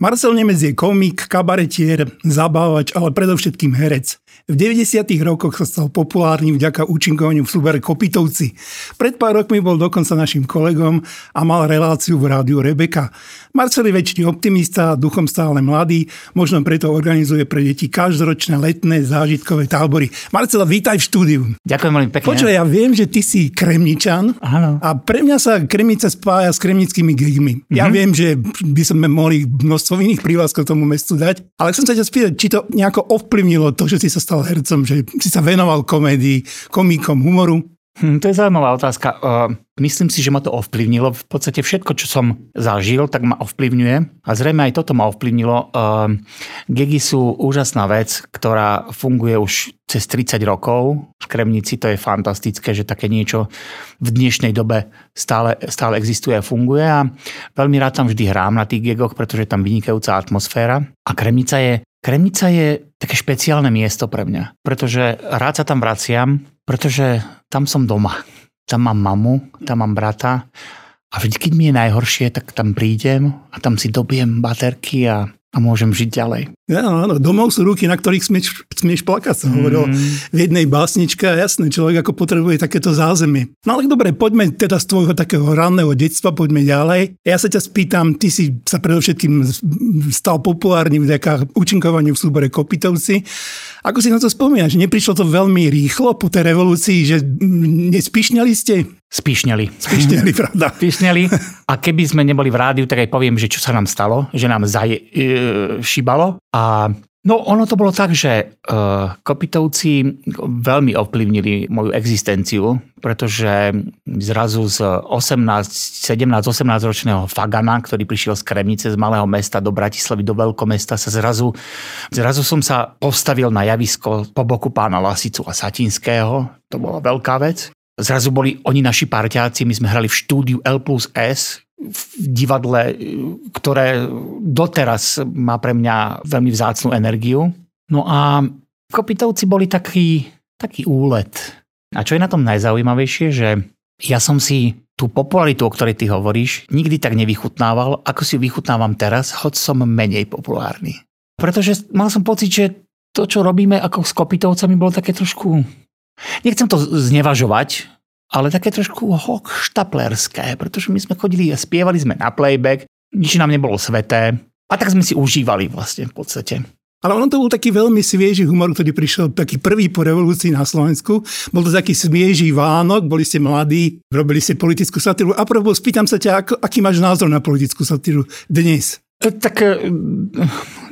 Marcel Nemec je komik, kabaretier, zabávač, ale predovšetkým herec. V 90. rokoch sa stal populárnym vďaka účinkovaniu v súbere Kopitovci. Pred pár rokmi bol dokonca našim kolegom a mal reláciu v rádiu Rebeka. Marcel je väčší optimista, duchom stále mladý, možno preto organizuje pre deti každoročné letné zážitkové tábory. Marcela, vítaj v štúdiu. Ďakujem veľmi pekne. Počuj, ja viem, že ty si kremničan Áno. a pre mňa sa kremnica spája s kremnickými gigmi. Ja Mhm. viem, že by sme mohli množstvo iných prívlastkov tomu mestu dať, ale chcem sa ťa spýtať, či to nejako ovplyvnilo to, že si sa stal hercom, že si sa venoval komédii, komíkom, humoru. Hm, to je zaujímavá otázka. Uh, myslím si, že ma to ovplyvnilo. V podstate všetko, čo som zažil, tak ma ovplyvňuje. A zrejme aj toto ma ovplyvnilo. Uh, Gegy sú úžasná vec, ktorá funguje už cez 30 rokov. V Kremnici to je fantastické, že také niečo v dnešnej dobe stále, stále existuje a funguje. A veľmi rád tam vždy hrám na tých gegoch, pretože tam vynikajúca atmosféra. A Kremnica je Kremnica je také špeciálne miesto pre mňa, pretože rád sa tam vraciam, pretože tam som doma. Tam mám mamu, tam mám brata a vždy, keď mi je najhoršie, tak tam prídem a tam si dobijem baterky a, a môžem žiť ďalej. Áno, áno, domov sú ruky, na ktorých smieš, smieš plakať, sa hovorilo Mm. v jednej básničke a jasné, človek ako potrebuje takéto zázemie. No ale dobre, poďme teda z tvojho takého ranného detstva, poďme ďalej. Ja sa ťa spýtam, ty si sa predovšetkým stal populárny vďaka účinkovaniu v súbore Kopitovci. Ako si na to spomínaš? Neprišlo to veľmi rýchlo po tej revolúcii, že nespišňali ste? Spíšňali. Spišňali, pravda. Spíšňali. A keby sme neboli v rádiu, tak aj poviem, že čo sa nám stalo, že nám zaje, e, šibalo. A no ono to bolo tak, že e, Kopitovci veľmi ovplyvnili moju existenciu, pretože zrazu z 18, 17, 18 ročného Fagana, ktorý prišiel z Kremnice, z malého mesta do Bratislavy, do veľkomesta, sa zrazu, zrazu som sa postavil na javisko po boku pána Lasicu a Satinského. To bola veľká vec. Zrazu boli oni naši parťáci, my sme hrali v štúdiu L plus S, v divadle, ktoré doteraz má pre mňa veľmi vzácnú energiu. No a Kopitovci boli taký, taký úlet. A čo je na tom najzaujímavejšie, že ja som si tú popularitu, o ktorej ty hovoríš, nikdy tak nevychutnával, ako si ju vychutnávam teraz, hoď som menej populárny. Pretože mal som pocit, že to, čo robíme ako s Kopitovcami, bolo také trošku Nechcem to znevažovať, ale také trošku hochštaplerské, pretože my sme chodili a spievali sme na playback, nič nám nebolo sveté a tak sme si užívali vlastne v podstate. Ale ono to bol taký veľmi svieži humor, ktorý prišiel taký prvý po revolúcii na Slovensku. Bol to taký svieži Vánok, boli ste mladí, robili ste politickú satíru. A propos, spýtam sa ťa, ako, aký máš názor na politickú satíru dnes? E, Tak e,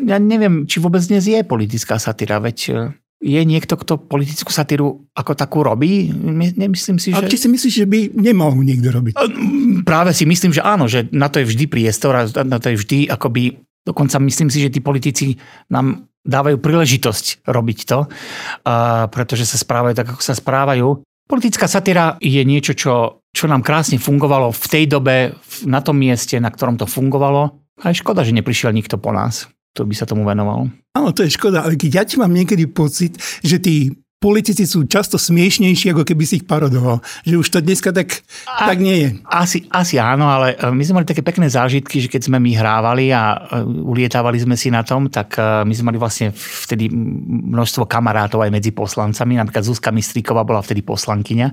ja neviem, či vôbec dnes je politická satíra, veď e, je niekto, kto politickú satíru ako takú robí? My- Nemyslím si, A že... či si myslíš, že by nemohol niekto robiť? Práve si myslím, že áno, že na to je vždy priestor a na to je vždy akoby, dokonca myslím si, že tí politici nám dávajú príležitosť robiť to, a pretože sa správajú tak, ako sa správajú. Politická satíra je niečo, čo, čo nám krásne fungovalo v tej dobe, na tom mieste, na ktorom to fungovalo. A je škoda, že neprišiel nikto po nás, kto by sa tomu venoval. Áno, to je škoda, ale keď ja ti mám niekedy pocit, že tí politici sú často smiešnejší, ako keby si ich parodoval. Že už to dneska tak, A- tak nie je. Asi, asi áno, ale e, my sme mali také pekné zážitky, že keď sme my hrávali a e, ulietávali sme si na tom, tak e, my sme mali vlastne vtedy množstvo kamarátov aj medzi poslancami. Napríklad Zuzka Mistríková bola vtedy poslankyňa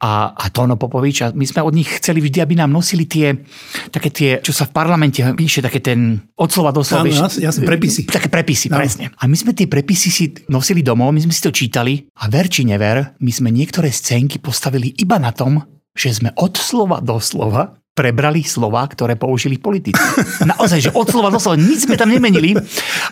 a, a Tono Popovič. A my sme od nich chceli vždy, aby nám nosili tie, také tie, čo sa v parlamente píše, také ten od slova do slova. Áno, jasne, prepisy. Také prepisy, Áno. presne. A my sme tie prepisy si nosili domov, my sme si to čítali a ver či never, my sme niektoré scénky postavili iba na tom, že sme od slova do slova prebrali slova, ktoré použili politici. Naozaj, že od slova do slova, nič sme tam nemenili.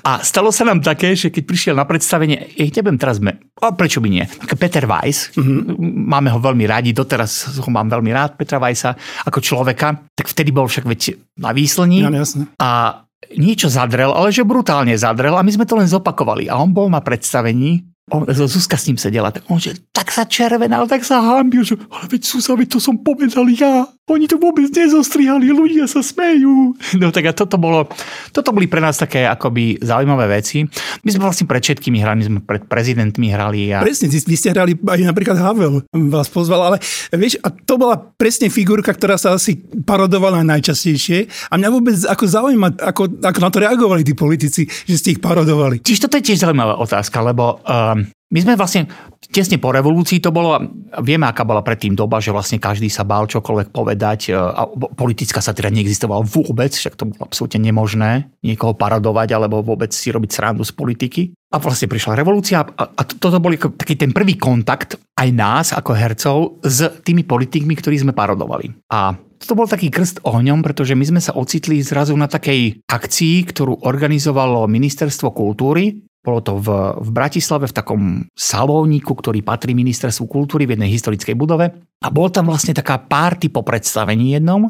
A stalo sa nám také, že keď prišiel na predstavenie, ja nebudem teraz me... A prečo by nie? Peter Weiss, máme ho veľmi radi, doteraz ho mám veľmi rád, Petra Weissa, ako človeka, tak vtedy bol však veď na výslení Áno, jasné. a niečo zadrel, ale že brutálne zadrel a my sme to len zopakovali. A on bol na predstavení, on, Zuzka s ním sedela, tak on že tak sa červenal, tak sa hambil, že ale veď Susa, veď to som povedal ja. Oni to vôbec nezostrihali, ľudia sa smejú. No tak a toto bolo, toto boli pre nás také akoby zaujímavé veci. My sme vlastne pred všetkými hrali, sme pred prezidentmi hrali. A... Presne, vy ste hrali aj napríklad Havel vás pozval, ale vieš, a to bola presne figurka, ktorá sa asi parodovala najčastejšie a mňa vôbec ako zaujíma, ako, ako na to reagovali tí politici, že ste ich parodovali. Čiže toto je tiež zaujímavá otázka, lebo um, my sme vlastne tesne po revolúcii to bolo, vieme, aká bola predtým doba, že vlastne každý sa bál čokoľvek povedať. E, a politická satíra neexistovala vôbec, však to bolo absolútne nemožné niekoho paradovať alebo vôbec si robiť srandu z politiky. A vlastne prišla revolúcia a toto bol taký ten prvý kontakt aj nás ako hercov s tými politikmi, ktorí sme parodovali. A to bol taký krst ohňom, pretože my sme sa ocitli zrazu na takej akcii, ktorú organizovalo Ministerstvo kultúry bolo to v, v Bratislave v takom salóniku, ktorý patrí ministerstvu kultúry v jednej historickej budove. A bol tam vlastne taká párty po predstavení jednom.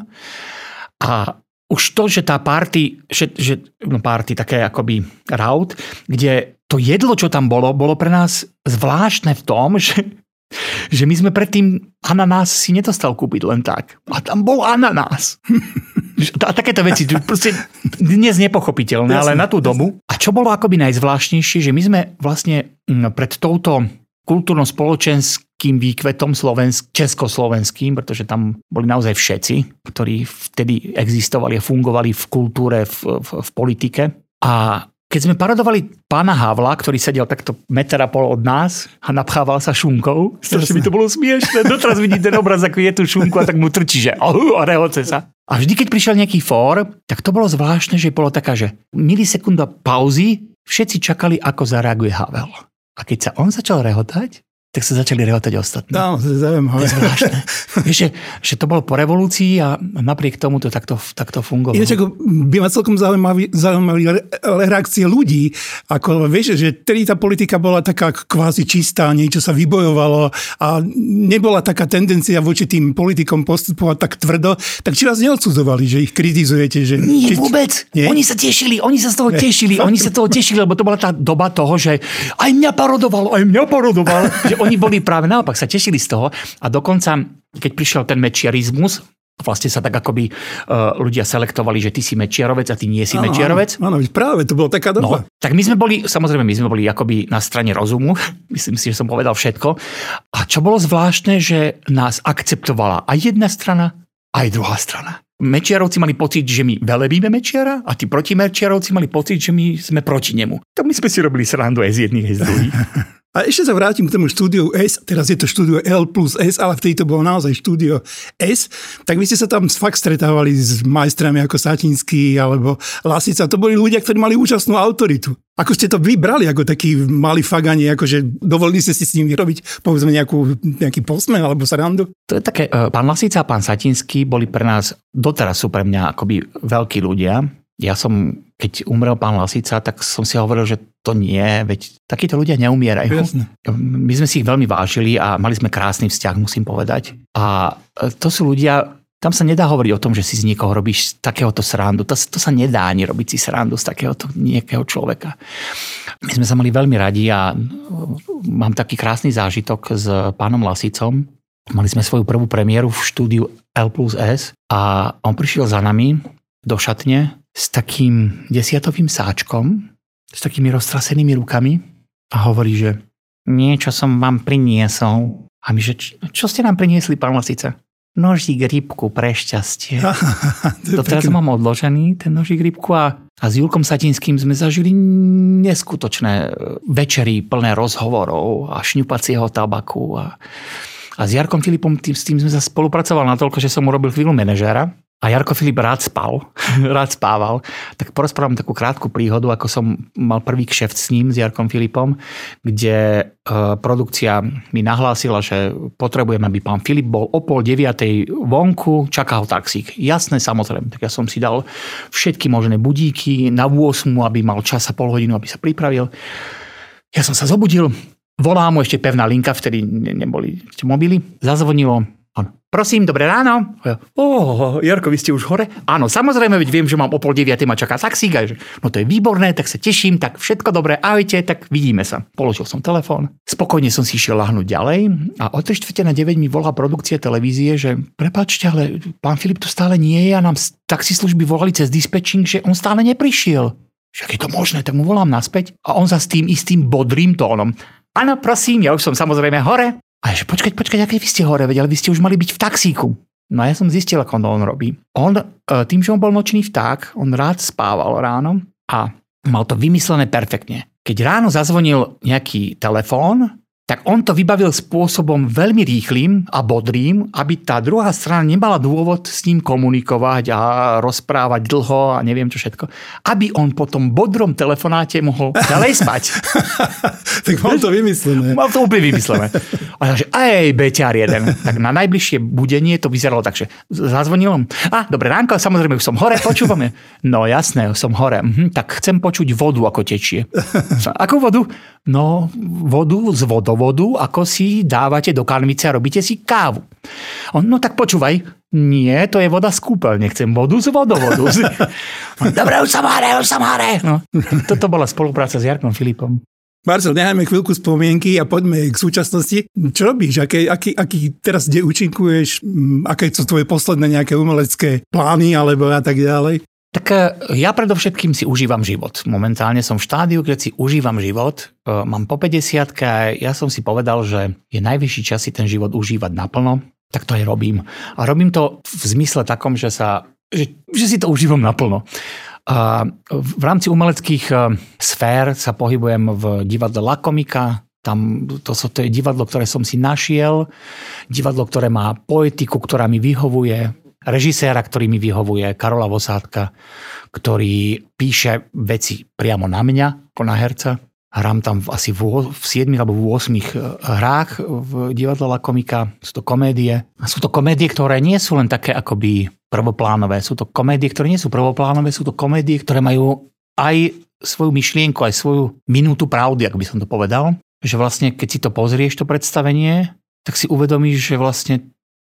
A už to, že tá party, že, že no party, také akoby raut, kde to jedlo, čo tam bolo, bolo pre nás zvláštne v tom, že, že my sme predtým ananás si nedostal kúpiť len tak. A tam bol ananás. A takéto veci, proste dnes nepochopiteľné, ale na tú dobu. A čo bolo akoby najzvláštnejšie, že my sme vlastne pred touto kultúrno-spoločenským výkvetom slovensk- československým, pretože tam boli naozaj všetci, ktorí vtedy existovali a fungovali v kultúre, v, v, v politike. A keď sme parodovali pána Havla, ktorý sedel takto meter a pol od nás a napchával sa šunkou, strašne by to bolo smiešne. Doteraz vidí ten obraz, ako je tu šunku a tak mu trčí, že oh, a rehoce sa. A vždy, keď prišiel nejaký fór, tak to bolo zvláštne, že bolo taká, že milisekunda pauzy, všetci čakali, ako zareaguje Havel. A keď sa on začal rehotať, tak sa začali rehotať ostatní. No, to je zaujímavé. To je zvláštne. Vieš, že, že to bolo po revolúcii a napriek tomu to takto, takto fungovalo. Ináč ako by ma celkom zaujímavý, zaujímavý reakcie ľudí. Ako, vieš, že tedy tá politika bola taká kvázi čistá, niečo sa vybojovalo a nebola taká tendencia voči tým politikom postupovať tak tvrdo. Tak či vás neodsudzovali, že ich kritizujete? Že, Nie, či, vôbec. Nie? Oni sa tešili, oni sa z toho tešili, oni sa toho tešili, lebo to bola tá doba toho, že aj mňa parodoval, aj mňa parodoval. že oni boli práve naopak, sa tešili z toho a dokonca, keď prišiel ten mečiarizmus, vlastne sa tak akoby uh, ľudia selektovali, že ty si mečiarovec a ty nie si áno, mečiarovec. Áno, práve, to bolo taká doba. No, tak my sme boli, samozrejme, my sme boli akoby na strane rozumu, myslím si, že som povedal všetko. A čo bolo zvláštne, že nás akceptovala aj jedna strana, aj druhá strana. Mečiarovci mali pocit, že my velebíme Mečiara a tí protimečiarovci mali pocit, že my sme proti nemu. Tak my sme si robili srandu aj z jedných, aj z druhých. A ešte sa vrátim k tomu štúdiu S, teraz je to štúdio L plus S, ale vtedy to bolo naozaj štúdio S, tak vy ste sa tam fakt stretávali s majstrami ako Satinský alebo Lasica. To boli ľudia, ktorí mali účastnú autoritu. Ako ste to vybrali ako takí mali fagani, akože dovolili ste si s nimi robiť povedzme nejakú, nejaký posmech alebo srandu? To je také, e, pán Lasica a pán Satinský boli pre nás, doteraz sú pre mňa akoby veľkí ľudia. Ja som keď umrel pán Lasica, tak som si hovoril, že to nie, veď takíto ľudia neumierajú. Jasne. My sme si ich veľmi vážili a mali sme krásny vzťah, musím povedať. A to sú ľudia, tam sa nedá hovoriť o tom, že si z niekoho robíš takéhoto srandu. To, to sa nedá ani robiť si srandu z takéhoto nejakého človeka. My sme sa mali veľmi radi a mám taký krásny zážitok s pánom Lasicom. Mali sme svoju prvú premiéru v štúdiu L plus S a on prišiel za nami do šatne s takým desiatovým sáčkom, s takými roztrasenými rukami a hovorí, že niečo som vám priniesol. A my, že čo ste nám priniesli, pán Lasica? Nožík rybku pre šťastie. to teraz mám odložený, ten nožík rybku a, a s Julkom Satinským sme zažili neskutočné e, večery plné rozhovorov a šňupacieho tabaku. A, a s Jarkom Filipom tým, s tým sme sa spolupracoval natoľko, že som urobil chvíľu manažéra a Jarko Filip rád spal, rád spával, tak porozprávam takú krátku príhodu, ako som mal prvý kšeft s ním, s Jarkom Filipom, kde e, produkcia mi nahlásila, že potrebujem, aby pán Filip bol o pol deviatej vonku, čakal taxík. Jasné, samozrejme. Tak ja som si dal všetky možné budíky na 8, aby mal čas a pol hodinu, aby sa pripravil. Ja som sa zobudil, volá mu ešte pevná linka, vtedy neboli ešte mobily. Zazvonilo, On, prosím, dobré ráno. Oh, Jarko, vy ste už hore? Áno, samozrejme, veď viem, že mám o pol deviatej ma čaká taxík. A že, no to je výborné, tak sa teším, tak všetko dobré, ahojte, tak vidíme sa. Položil som telefón, spokojne som si išiel lahnúť ďalej a o 3 čtvrte na 9 mi volá produkcia televízie, že prepačte, ale pán Filip tu stále nie je a nám z taxislužby volali cez dispečing, že on stále neprišiel. Však je to možné, tak mu volám naspäť a on sa s tým istým bodrým tónom. Áno, prosím, ja už som samozrejme hore. A že počkať, počkať, aké vy ste hore, veď, ale vy ste už mali byť v taxíku. No a ja som zistil, ako on robí. On, e, tým, že on bol nočný vták, on rád spával ráno a mal to vymyslené perfektne. Keď ráno zazvonil nejaký telefón, tak on to vybavil spôsobom veľmi rýchlým a bodrým, aby tá druhá strana nemala dôvod s ním komunikovať a rozprávať dlho a neviem čo všetko. Aby on po tom bodrom telefonáte mohol ďalej spať. tak mal to vymyslené. Mal to úplne vymyslené. A že aj beťar jeden. Tak na najbližšie budenie to vyzeralo tak, že zazvonil on. A, dobre ránko, samozrejme, už som hore, počúvame. No jasné, som hore. Mhm, tak chcem počuť vodu, ako tečie. Akú vodu? No, vodu z vodovodu, ako si dávate do kanvice a robíte si kávu. On, no tak počúvaj, nie, to je voda z kúpeľne, chcem vodu z vodovodu. Dobre, už som hore, už som hore. No, toto bola spolupráca s Jarkom Filipom. Marcel, nechajme chvíľku spomienky a poďme k súčasnosti. Čo robíš? Aký, aký, aký teraz kde účinkuješ? Mm, aké sú tvoje posledné nejaké umelecké plány alebo a tak ďalej? Tak e, ja predovšetkým si užívam život. Momentálne som v štádiu, keď si užívam život. E, mám po 50 a ja som si povedal, že je najvyšší čas si ten život užívať naplno. Tak to aj robím. A robím to v zmysle takom, že, sa, že, že si to užívam naplno. A v rámci umeleckých e, sfér sa pohybujem v divadle Lakomika, tam, to, to je divadlo, ktoré som si našiel, divadlo, ktoré má poetiku, ktorá mi vyhovuje, režiséra, ktorý mi vyhovuje, Karola Vosádka, ktorý píše veci priamo na mňa, ako na herca. Hrám tam asi v, v 7 alebo v 8 eh, hrách v divadle La Komika. Sú to komédie. A sú to komédie, ktoré nie sú len také akoby prvoplánové. Sú to komédie, ktoré nie sú prvoplánové, sú to komédie, ktoré majú aj svoju myšlienku, aj svoju minútu pravdy, ak by som to povedal. Že vlastne, keď si to pozrieš, to predstavenie, tak si uvedomíš, že vlastne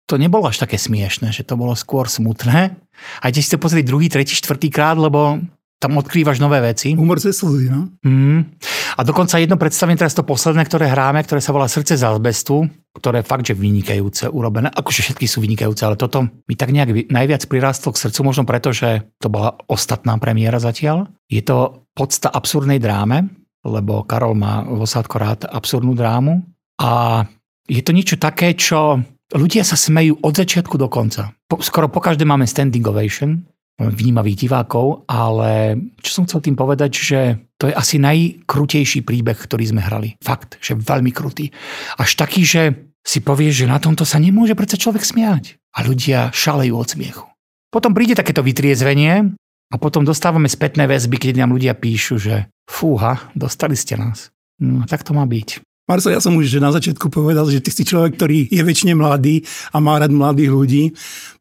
to nebolo až také smiešne, že to bolo skôr smutné. A ti ste pozrieť druhý, tretí, štvrtý krát, lebo tam odkrývaš nové veci. Humor cez slzy, no? Mm. A dokonca jedno predstavenie, teraz to posledné, ktoré hráme, ktoré sa volá Srdce z azbestu, ktoré fakt, že vynikajúce urobené. Akože všetky sú vynikajúce, ale toto mi tak nejak najviac prirástlo k srdcu, možno preto, že to bola ostatná premiéra zatiaľ. Je to podsta absurdnej dráme, lebo Karol má vo rád absurdnú drámu. A je to niečo také, čo Ľudia sa smejú od začiatku do konca. Po, skoro po každé máme standing ovation, vnímavých divákov, ale čo som chcel tým povedať, že to je asi najkrutejší príbeh, ktorý sme hrali. Fakt, že veľmi krutý. Až taký, že si povieš, že na tomto sa nemôže predsa človek smiať. A ľudia šalejú od smiechu. Potom príde takéto vytriezvenie a potom dostávame spätné väzby, keď nám ľudia píšu, že fúha, dostali ste nás. No, tak to má byť. Marcel, ja som už na začiatku povedal, že ty si človek, ktorý je väčšine mladý a má rád mladých ľudí.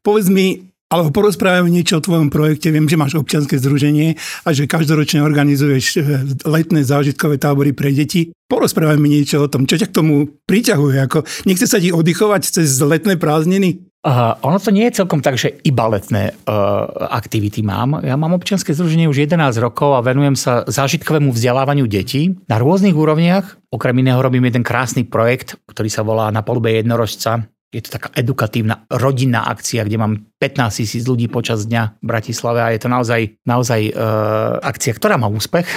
Povedz mi, alebo porozprávame niečo o tvojom projekte. Viem, že máš občianske združenie a že každoročne organizuješ eh, letné zážitkové tábory pre deti. Porozprávaj mi niečo o tom, čo ťa k tomu priťahuje. Ako, nechce sa ti oddychovať cez letné prázdniny? Uh, ono to nie je celkom tak, že iba letné uh, aktivity mám. Ja mám občianske združenie už 11 rokov a venujem sa zážitkovému vzdelávaniu detí na rôznych úrovniach. Okrem iného robím jeden krásny projekt, ktorý sa volá Na polube jednorožca. Je to taká edukatívna rodinná akcia, kde mám 15 tisíc ľudí počas dňa v Bratislave a je to naozaj, naozaj uh, akcia, ktorá má úspech.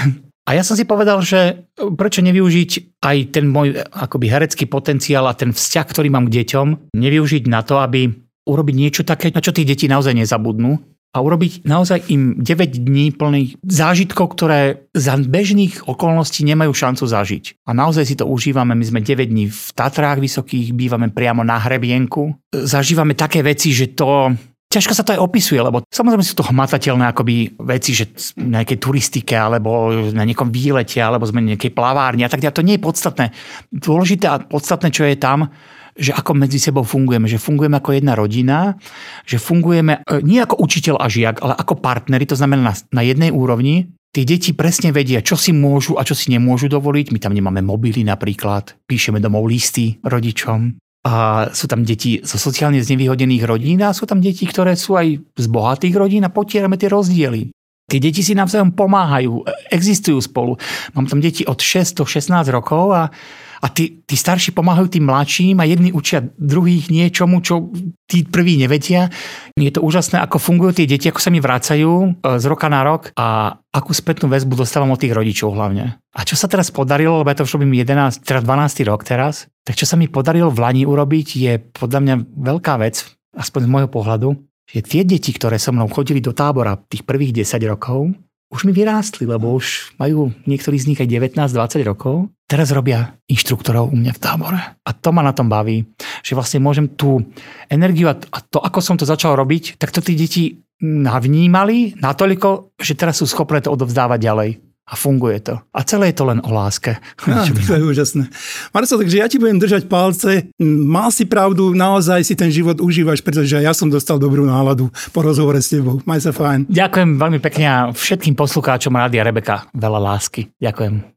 A ja som si povedal, že prečo nevyužiť aj ten môj akoby herecký potenciál a ten vzťah, ktorý mám k deťom, nevyužiť na to, aby urobiť niečo také, na čo tí deti naozaj nezabudnú a urobiť naozaj im 9 dní plných zážitkov, ktoré za bežných okolností nemajú šancu zažiť. A naozaj si to užívame. My sme 9 dní v Tatrách vysokých, bývame priamo na hrebienku. Zažívame také veci, že to ťažko sa to aj opisuje, lebo samozrejme sú to hmatateľné akoby veci, že na nejakej turistike, alebo na nejakom výlete, alebo sme na nejakej plavárni a tak ďalej. To nie je podstatné. Dôležité a podstatné, čo je tam, že ako medzi sebou fungujeme, že fungujeme ako jedna rodina, že fungujeme e, nie ako učiteľ a žiak, ale ako partneri, to znamená na, jednej úrovni. Tí deti presne vedia, čo si môžu a čo si nemôžu dovoliť. My tam nemáme mobily napríklad, píšeme domov listy rodičom A sú tam deti zo sociálne znevýhodených rodín a sú tam deti, ktoré sú aj z bohatých rodín a potierame tie rozdiely. Tie deti si navzájom pomáhajú, existujú spolu. Mám tam deti od 6 do 16 rokov a a tí, tí starší pomáhajú tým mladším a jedni učia druhých niečomu, čo tí prví nevedia. Je to úžasné, ako fungujú tie deti, ako sa mi vracajú e, z roka na rok a akú spätnú väzbu dostávam od tých rodičov hlavne. A čo sa teraz podarilo, lebo ja to už robím 11, teraz 12 rok teraz, tak čo sa mi podarilo v Lani urobiť je podľa mňa veľká vec, aspoň z môjho pohľadu, že tie deti, ktoré so mnou chodili do tábora tých prvých 10 rokov, už mi vyrástli, lebo už majú niektorí z nich aj 19-20 rokov. Teraz robia inštruktorov u mňa v tábore. A to ma na tom baví, že vlastne môžem tú energiu a to, ako som to začal robiť, tak to tí deti navnímali natoľko, že teraz sú schopné to odovzdávať ďalej a funguje to. A celé je to len o láske. Á, to je úžasné. Marcel, takže ja ti budem držať palce. Mal si pravdu, naozaj si ten život užívaš, pretože ja som dostal dobrú náladu po rozhovore s tebou. Maj sa fajn. Ďakujem veľmi pekne a všetkým poslucháčom Rádia Rebeka veľa lásky. Ďakujem.